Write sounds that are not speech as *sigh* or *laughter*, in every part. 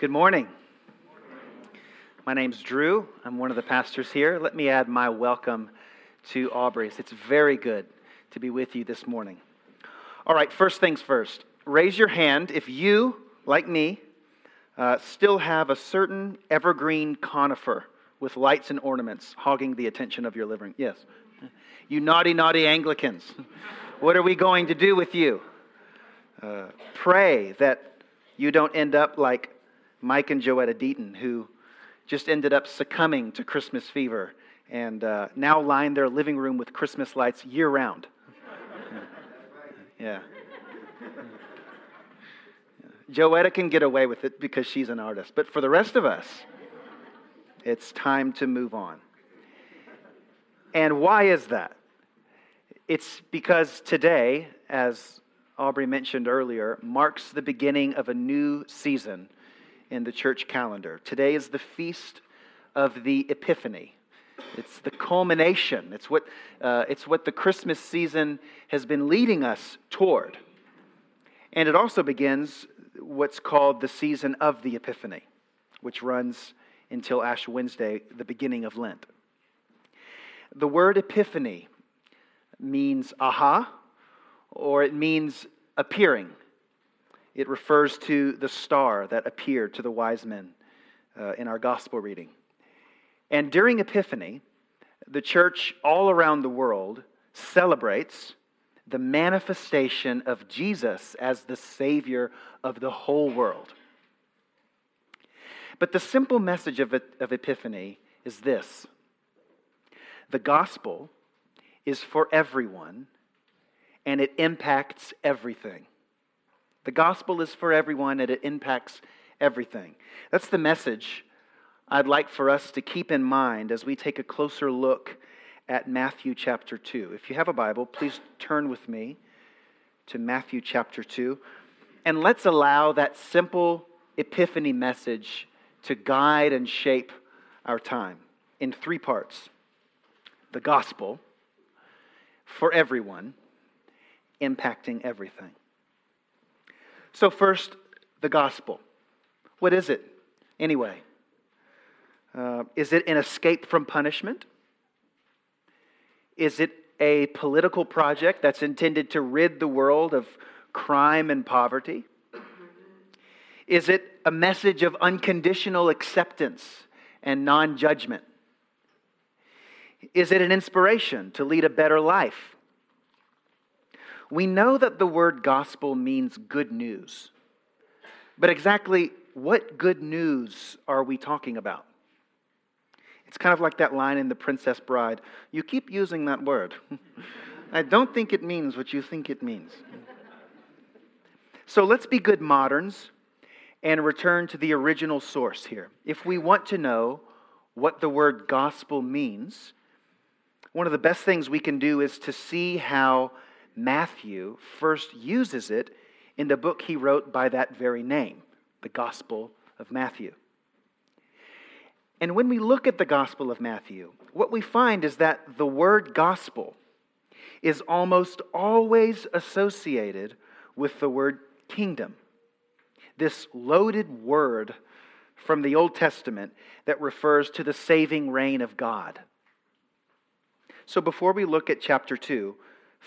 Good morning. My name's Drew. I'm one of the pastors here. Let me add my welcome to Aubrey's. It's very good to be with you this morning. All right, first things first. Raise your hand if you, like me, uh, still have a certain evergreen conifer with lights and ornaments hogging the attention of your living. Yes. You naughty, naughty Anglicans. what are we going to do with you? Uh, pray that you don't end up like Mike and Joetta Deaton, who just ended up succumbing to Christmas fever and uh, now line their living room with Christmas lights year round. *laughs* yeah. Joetta can get away with it because she's an artist. But for the rest of us, it's time to move on. And why is that? It's because today, as Aubrey mentioned earlier, marks the beginning of a new season in the church calendar. Today is the feast of the Epiphany. It's the culmination. It's what, uh, it's what the Christmas season has been leading us toward. And it also begins what's called the season of the Epiphany, which runs until Ash Wednesday, the beginning of Lent. The word epiphany means aha, or it means appearing. It refers to the star that appeared to the wise men uh, in our gospel reading. And during Epiphany, the church all around the world celebrates the manifestation of Jesus as the Savior of the whole world. But the simple message of, of Epiphany is this the gospel is for everyone and it impacts everything. The gospel is for everyone and it impacts everything. That's the message I'd like for us to keep in mind as we take a closer look at Matthew chapter 2. If you have a Bible, please turn with me to Matthew chapter 2. And let's allow that simple epiphany message to guide and shape our time in three parts the gospel for everyone, impacting everything. So, first, the gospel. What is it, anyway? Uh, is it an escape from punishment? Is it a political project that's intended to rid the world of crime and poverty? Is it a message of unconditional acceptance and non judgment? Is it an inspiration to lead a better life? We know that the word gospel means good news. But exactly what good news are we talking about? It's kind of like that line in The Princess Bride. You keep using that word. *laughs* I don't think it means what you think it means. so let's be good moderns and return to the original source here. If we want to know what the word gospel means, one of the best things we can do is to see how Matthew first uses it in the book he wrote by that very name, the Gospel of Matthew. And when we look at the Gospel of Matthew, what we find is that the word gospel is almost always associated with the word kingdom. This loaded word from the Old Testament that refers to the saving reign of God. So before we look at chapter 2,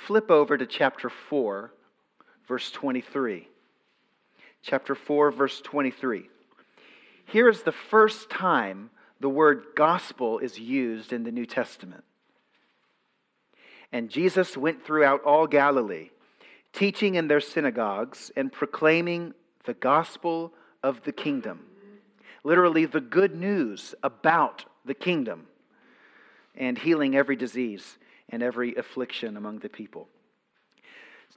flip over to chapter 4, verse 23. Chapter 4, verse 23. Here is the first time the word gospel is used in the New Testament. And Jesus went throughout all Galilee, teaching in their synagogues and proclaiming the gospel of the kingdom. Literally, the good news about the kingdom, and healing every disease and every affliction among the people.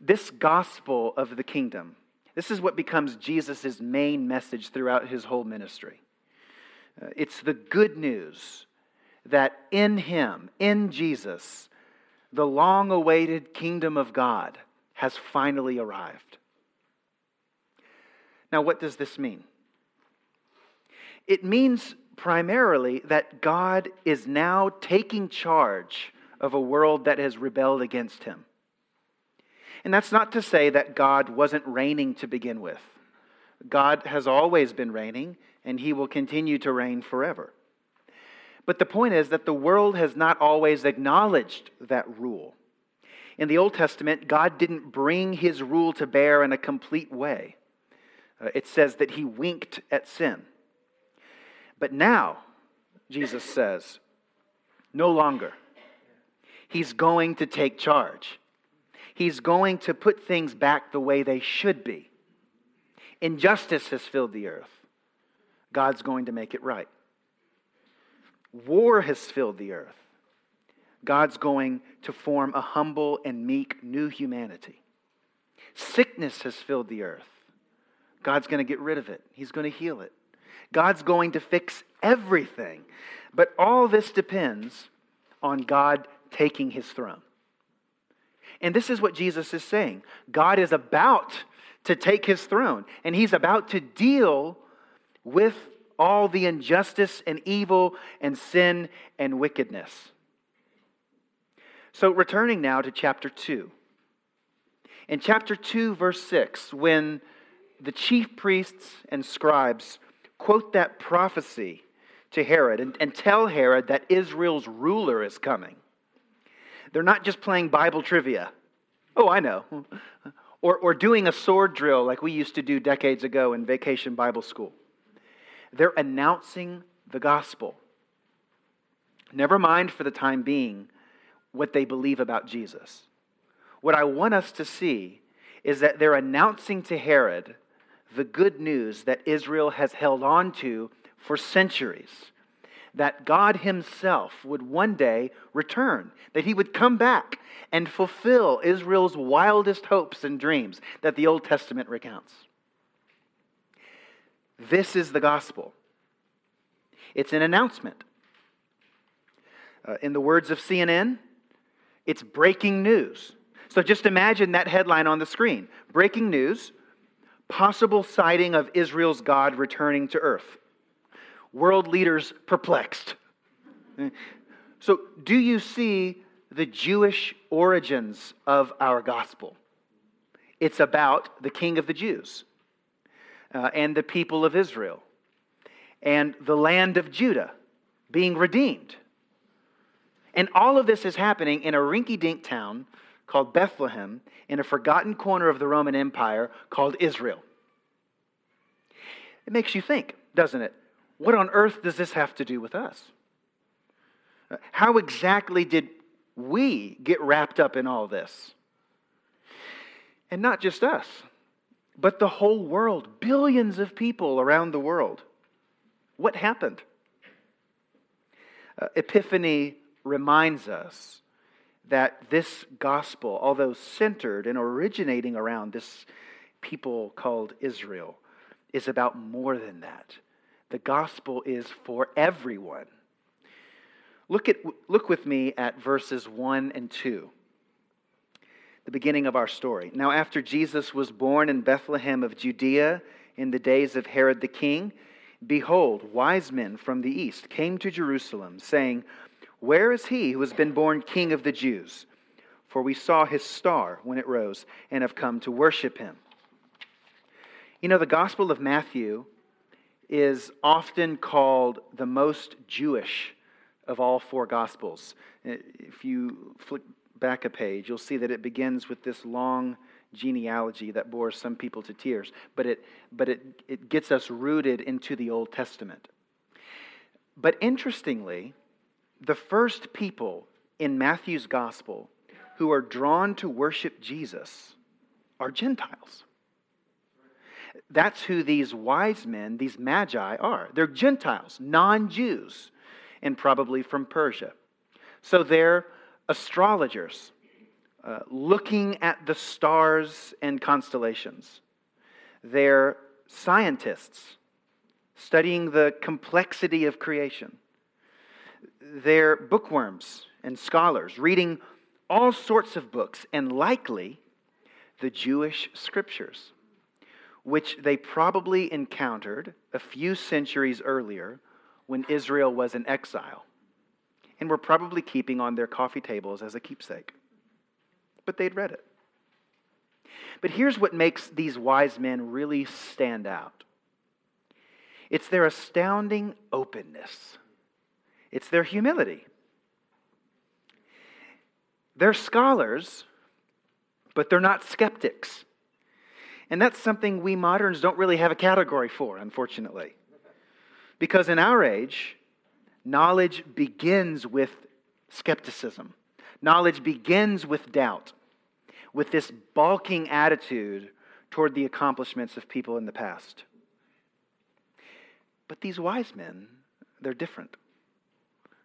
This gospel of the kingdom, this is what becomes Jesus' main message throughout his whole ministry. Uh, it's the good news that in him, in Jesus, the long awaited kingdom of God has finally arrived. Now, what does this mean? It means primarily that God is now taking charge of a world that has rebelled against him. And that's not to say that God wasn't reigning to begin with. God has always been reigning, and he will continue to reign forever. But the point is that the world has not always acknowledged that rule. In the Old Testament, God didn't bring his rule to bear in a complete way. Uh, it says that he winked at sin. But now, Jesus says, no longer. He's going to take charge. He's going to put things back the way they should be. Injustice has filled the earth. God's going to make it right. War has filled the earth. God's going to form a humble and meek new humanity. Sickness has filled the earth. God's going to get rid of it, He's going to heal it. God's going to fix everything. But all this depends on God taking His throne. And this is what Jesus is saying God is about to take His throne, and He's about to deal with all the injustice and evil and sin and wickedness. So, returning now to chapter 2. In chapter 2, verse 6, when the chief priests and scribes quote that prophecy to Herod and, and tell Herod that Israel's ruler is coming, they're not just playing Bible trivia. Oh, I know. Or, or doing a sword drill like we used to do decades ago in vacation Bible school. They're announcing the gospel. Never mind for the time being what they believe about Jesus. What I want us to see is that they're announcing to Herod the good news that Israel has held on to for centuries that God Himself would one day return, that He would come back and fulfill Israel's wildest hopes and dreams that the Old Testament recounts. This is the gospel. It's an announcement. Uh, in the words of CNN, it's breaking news. So just imagine that headline on the screen Breaking news, possible sighting of Israel's God returning to earth. World leaders perplexed. So, do you see the Jewish origins of our gospel? It's about the King of the Jews uh, and the people of Israel and the land of Judah being redeemed. And all of this is happening in a rinky dink town called Bethlehem in a forgotten corner of the Roman Empire called Israel. It makes you think, doesn't it? What on earth does this have to do with us? How exactly did we get wrapped up in all this? And not just us, but the whole world, billions of people around the world. What happened? Uh, Epiphany reminds us that this gospel, although centered and originating around this people called Israel, is about more than that. The gospel is for everyone. Look, at, look with me at verses 1 and 2, the beginning of our story. Now, after Jesus was born in Bethlehem of Judea in the days of Herod the king, behold, wise men from the east came to Jerusalem, saying, where is he who has been born king of the Jews? For we saw his star when it rose and have come to worship him. You know, the Gospel of Matthew is often called the most Jewish of all four Gospels. Uh, if you flip back a page, you'll see that it begins with this long genealogy that bores some people to tears, but it, but it, it gets us rooted into the Old Testament. But interestingly, the first people in Matthew's gospel who are drawn to worship Jesus are Gentiles. That's who these wise men, these magi, are. They're Gentiles, non Jews, and probably from Persia. So they're astrologers, uh, looking at the stars and constellations. They're scientists, studying the complexity of creation they're bookworms and scholars, reading all sorts of books, and likely the Jewish scriptures, which they probably encountered a few centuries earlier when Israel was in exile, and were probably keeping on their coffee tables as a keepsake. But they'd read it. But here's what makes these wise men really stand out it's their astounding openness, it's their humility. They're scholars, but they're not skeptics. And that's something we moderns don't really have a category for, unfortunately. Because in our age, knowledge begins with skepticism, knowledge begins with doubt, with this balking attitude toward the accomplishments of people in the past. But these wise men, they're different.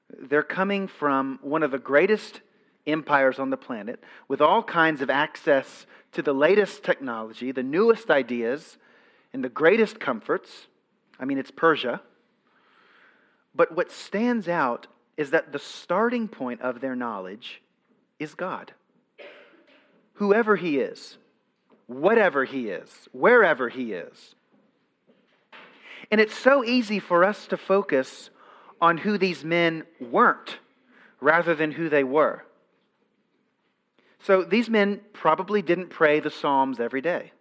They're coming from one of the greatest empires on the planet with all kinds of access to the latest technology, the newest ideas, and the greatest comforts. I mean, it's Persia. But what stands out is that the starting point of their knowledge is God. Whoever He is, whatever He is, wherever He is. And it's so easy for us to focus on who these men weren't rather than who they were. So these men probably didn't pray the Psalms every day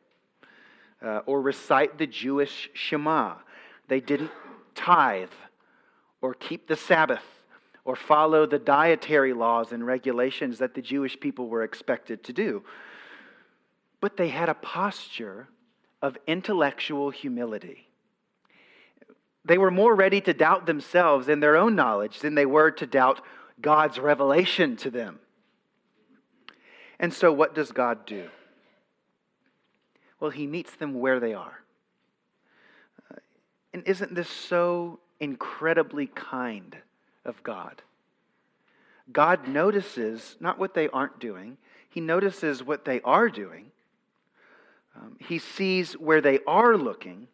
uh, or recite the Jewish Shema. They didn't tithe or keep the Sabbath or follow the dietary laws and regulations that the Jewish people were expected to do. But they had a posture of intellectual humility. They were more ready to doubt themselves and their own knowledge than they were to doubt God's revelation to them. And so, what does God do? Well, He meets them where they are. And isn't this so incredibly kind of God? God notices not what they aren't doing, He notices what they are doing. Um, he sees where they are looking,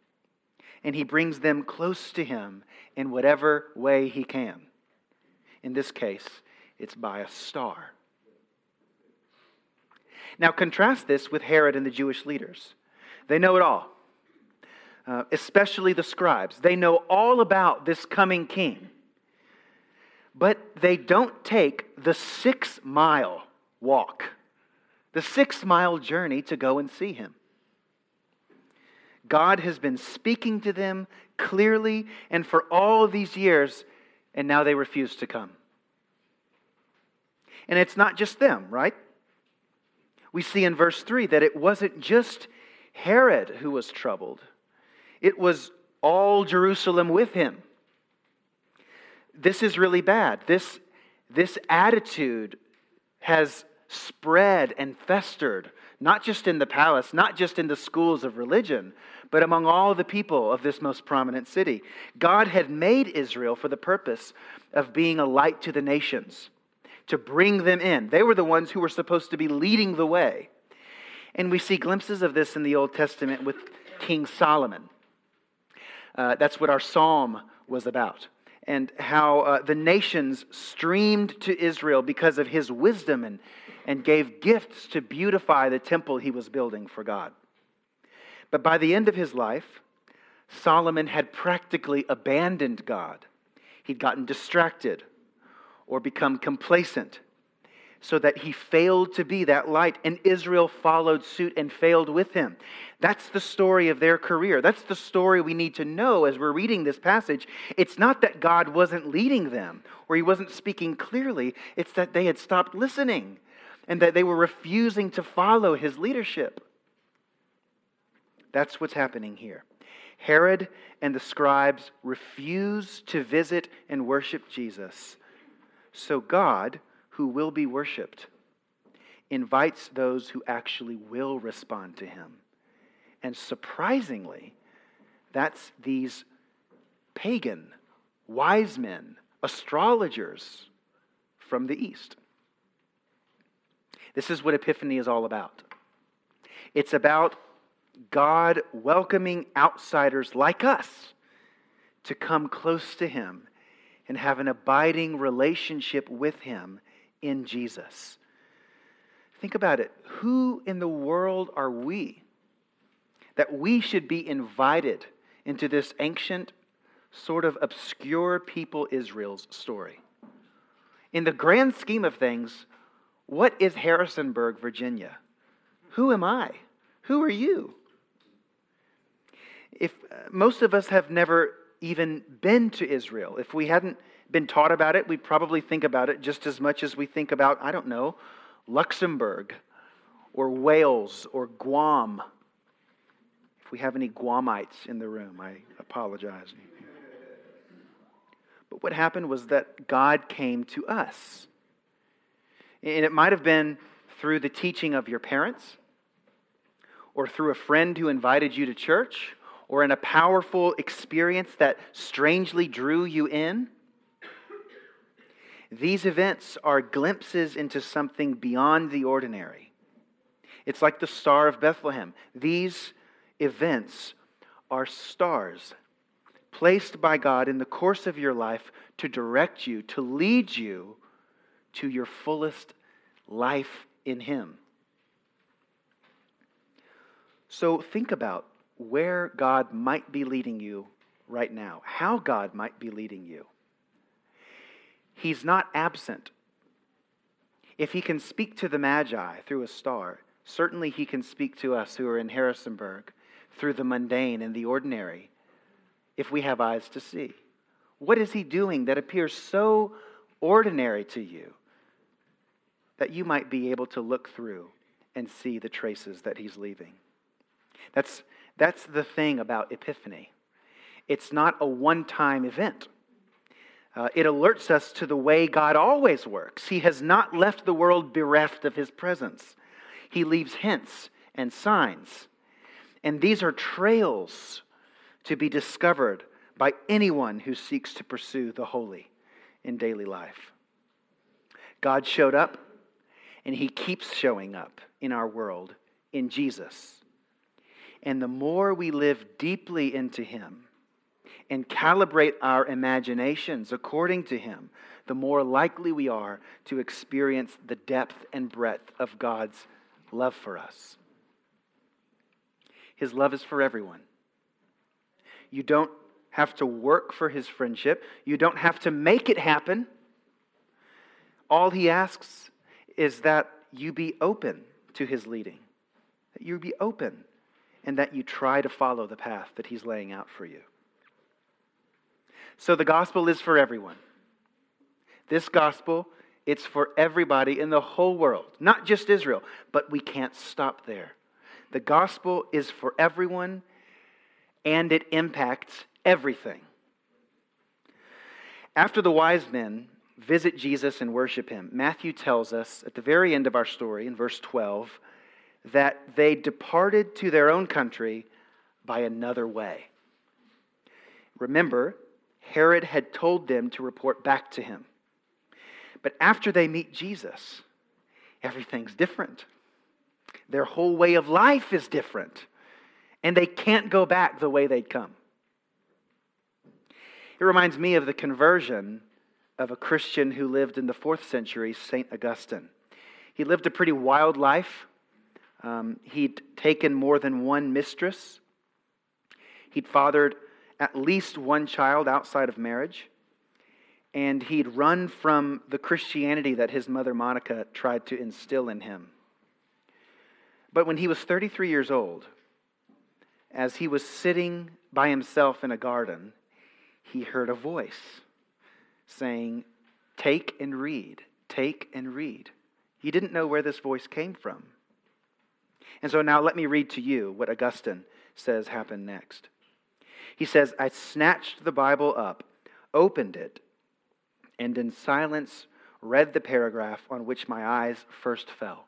and He brings them close to Him in whatever way He can. In this case, it's by a star. Now, contrast this with Herod and the Jewish leaders. They know it all, uh, especially the scribes. They know all about this coming king, but they don't take the six mile walk, the six mile journey to go and see him. God has been speaking to them clearly and for all these years, and now they refuse to come. And it's not just them, right? We see in verse 3 that it wasn't just Herod who was troubled, it was all Jerusalem with him. This is really bad. This, this attitude has spread and festered, not just in the palace, not just in the schools of religion, but among all the people of this most prominent city. God had made Israel for the purpose of being a light to the nations to bring them in. They were the ones who were supposed to be leading the way. And we see glimpses of this in the Old Testament with King Solomon. Uh, that's what our psalm was about. And how uh, the nations streamed to Israel because of his wisdom and, and gave gifts to beautify the temple he was building for God. But by the end of his life, Solomon had practically abandoned God. He'd gotten distracted or become complacent so that he failed to be that light, and Israel followed suit and failed with him. That's the story of their career. That's the story we need to know as we're reading this passage. It's not that God wasn't leading them or he wasn't speaking clearly, it's that they had stopped listening and that they were refusing to follow his leadership. That's what's happening here. Herod and the scribes refuse to visit and worship Jesus so God, who will be worshiped, invites those who actually will respond to him. And surprisingly, that's these pagan, wise men, astrologers from the East. This is what Epiphany is all about. It's about God welcoming outsiders like us to come close to Him and have an abiding relationship with Him in Jesus. Think about it. Who in the world are we that we should be invited into this ancient, sort of obscure people Israel's story? In the grand scheme of things, what is Harrisonburg, Virginia? Who am I? Who are you? If uh, most of us have never even been to Israel, if we hadn't been taught about it, we'd probably think about it just as much as we think about, I don't know, Luxembourg or Wales or Guam. If we have any Guamites in the room, I apologize. But what happened was that God came to us. And it might have been through the teaching of your parents, or through a friend who invited you to church, or in a powerful experience that strangely drew you in. These events are glimpses into something beyond the ordinary. It's like the Star of Bethlehem. These events are stars placed by God in the course of your life to direct you, to lead you to your fullest life in Him. So think about where God might be leading you right now, how God might be leading you. He's not absent. If He can speak to the Magi through a star, certainly He can speak to us who are in Harrisonburg through the mundane and the ordinary if we have eyes to see. What is He doing that appears so ordinary to you that you might be able to look through and see the traces that He's leaving? That's, that's the thing about Epiphany. It's not a one time event. Uh, it alerts us to the way God always works. He has not left the world bereft of His presence. He leaves hints and signs. And these are trails to be discovered by anyone who seeks to pursue the holy in daily life. God showed up, and He keeps showing up in our world in Jesus. And the more we live deeply into Him and calibrate our imaginations according to Him, the more likely we are to experience the depth and breadth of God's love for us. His love is for everyone. You don't have to work for His friendship, you don't have to make it happen. All He asks is that you be open to His leading, that you be open and that you try to follow the path that He's laying out for you. So the gospel is for everyone. This gospel, it's for everybody in the whole world, not just Israel, but we can't stop there. The gospel is for everyone and it impacts everything. After the wise men visit Jesus and worship him, Matthew tells us at the very end of our story in verse 12 that they departed to their own country by another way. Remember, Herod had told them to report back to him. But after they meet Jesus, everything's different. Their whole way of life is different, and they can't go back the way they'd come. It reminds me of the conversion of a Christian who lived in the fourth century, St. Augustine. He lived a pretty wild life. Um, he'd taken more than one mistress. He'd fathered at least one child outside of marriage. And he'd run from the Christianity that his mother Monica tried to instill in him. But when he was 33 years old, as he was sitting by himself in a garden, he heard a voice saying, Take and read, take and read. He didn't know where this voice came from. And so now let me read to you what Augustine says happened next. He says, I snatched the Bible up, opened it, and in silence read the paragraph on which my eyes first fell.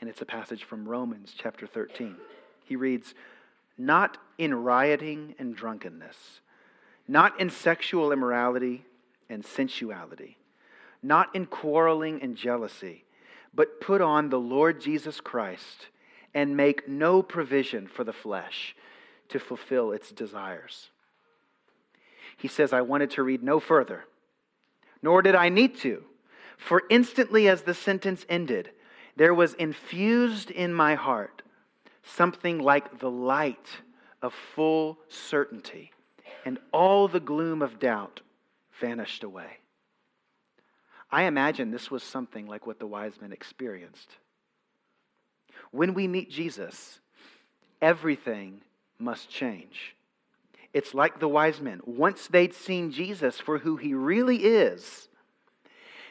And it's a passage from Romans chapter 13. He reads, Not in rioting and drunkenness, not in sexual immorality and sensuality, not in quarreling and jealousy, but put on the Lord Jesus Christ and make no provision for the flesh to fulfill its desires. He says, I wanted to read no further, nor did I need to, for instantly as the sentence ended, there was infused in my heart something like the light of full certainty, and all the gloom of doubt vanished away. I imagine this was something like what the wise men experienced. When we meet Jesus, everything must change. It's like the wise men. Once they'd seen Jesus for who he really is,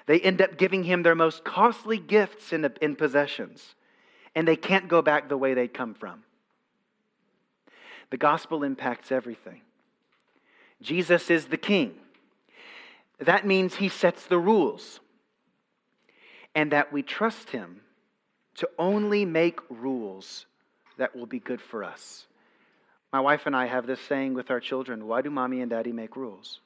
they end up giving him their most costly gifts and in possessions, and they can't go back the way they'd come from. The gospel impacts everything. Jesus is the king. That means he sets the rules, and that we trust him to only make rules that will be good for us. My wife and I have this saying with our children why do mommy and daddy make rules?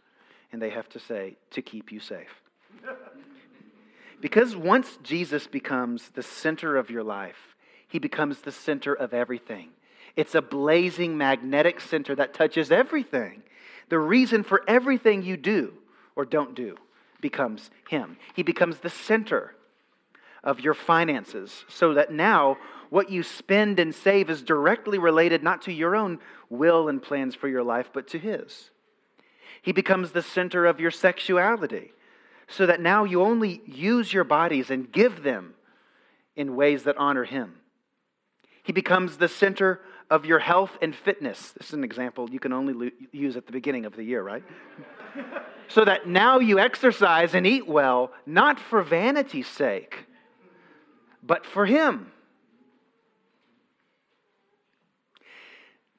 And they have to say, to keep you safe. *laughs* because once Jesus becomes the center of your life, he becomes the center of everything. It's a blazing magnetic center that touches everything. The reason for everything you do or don't do becomes him. He becomes the center of your finances so that now what you spend and save is directly related not to your own will and plans for your life, but to His. He becomes the center of your sexuality so that now you only use your bodies and give them in ways that honor Him. He becomes the center of your health and fitness. This is an example you can only use at the beginning of the year, right? *laughs* so that now you exercise and eat well, not for vanity's sake, but for Him.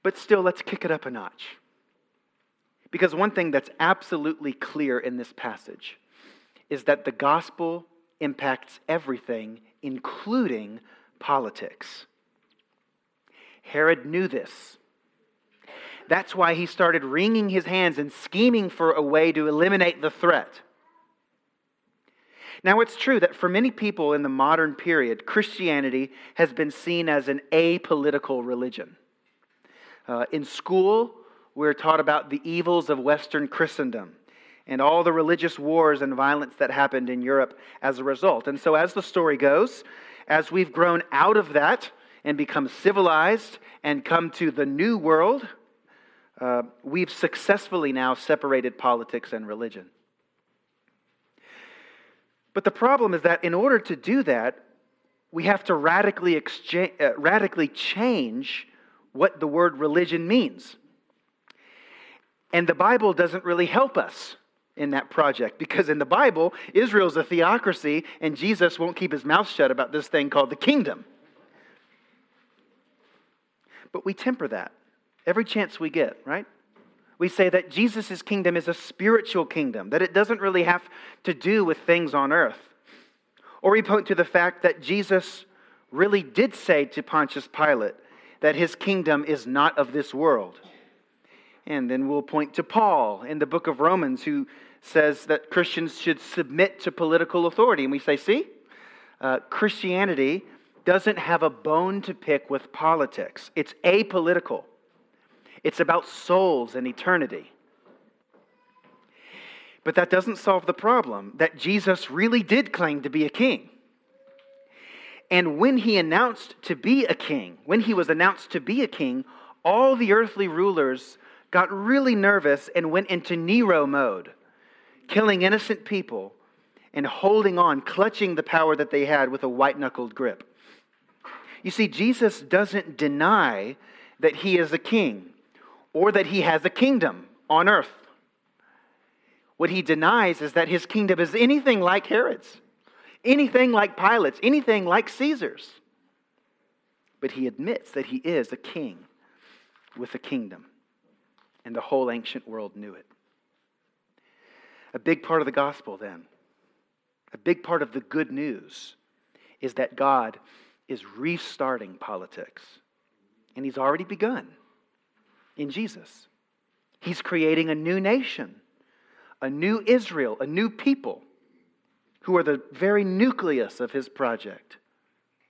But still, let's kick it up a notch. Because one thing that's absolutely clear in this passage is that the gospel impacts everything, including politics. Herod knew this. That's why he started wringing his hands and scheming for a way to eliminate the threat. Now, it's true that for many people in the modern period, Christianity has been seen as an apolitical religion. Uh, in school, we're taught about the evils of Western Christendom and all the religious wars and violence that happened in Europe as a result. And so, as the story goes, as we've grown out of that and become civilized and come to the new world, uh, we've successfully now separated politics and religion. But the problem is that in order to do that, we have to radically, exchange, uh, radically change what the word religion means. And the Bible doesn't really help us in that project because in the Bible, Israel's a theocracy and Jesus won't keep his mouth shut about this thing called the kingdom. But we temper that every chance we get, right? We say that Jesus' kingdom is a spiritual kingdom, that it doesn't really have to do with things on earth. Or we point to the fact that Jesus really did say to Pontius Pilate, that his kingdom is not of this world. And then we'll point to Paul in the book of Romans, who says that Christians should submit to political authority. And we say, see, uh, Christianity doesn't have a bone to pick with politics, it's apolitical, it's about souls and eternity. But that doesn't solve the problem that Jesus really did claim to be a king. And when he announced to be a king, when he was announced to be a king, all the earthly rulers got really nervous and went into Nero mode, killing innocent people and holding on, clutching the power that they had with a white knuckled grip. You see, Jesus doesn't deny that he is a king or that he has a kingdom on earth. What he denies is that his kingdom is anything like Herod's anything like Pilate's, anything like Caesar's. But he admits that he is a king with a kingdom, and the whole ancient world knew it. A big part of the gospel, then, a big part of the good news is that God is restarting politics. And he's already begun in Jesus. He's creating a new nation, a new Israel, a new people who are the very nucleus of his project,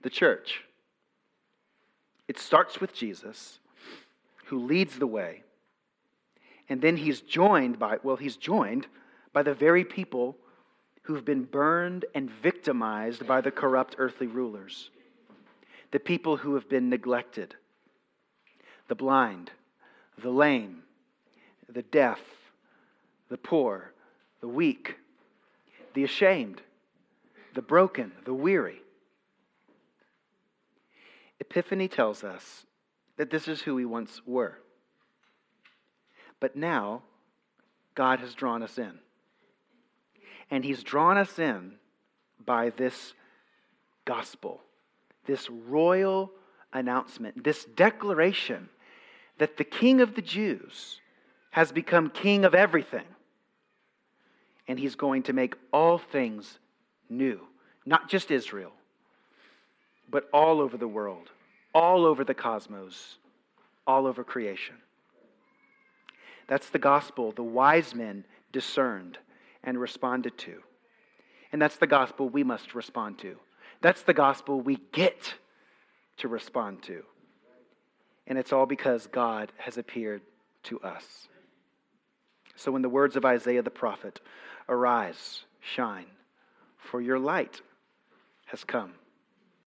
the church. It starts with Jesus, who leads the way. And then he's joined by, well, he's joined by the very people who've been burned and victimized by the corrupt earthly rulers, the people who have been neglected, the blind, the lame, the deaf, the poor, the weak, the ashamed, the broken, the weary. Epiphany tells us that this is who we once were. But now, God has drawn us in. And He's drawn us in by this gospel, this royal announcement, this declaration that the King of the Jews has become King of everything. And He's going to make all things new, not just Israel, but all over the world, all over the cosmos, all over creation. That's the gospel the wise men discerned and responded to. And that's the gospel we must respond to. That's the gospel we get to respond to. And it's all because God has appeared to us. So, in the words of Isaiah the prophet, arise, shine, for your light has come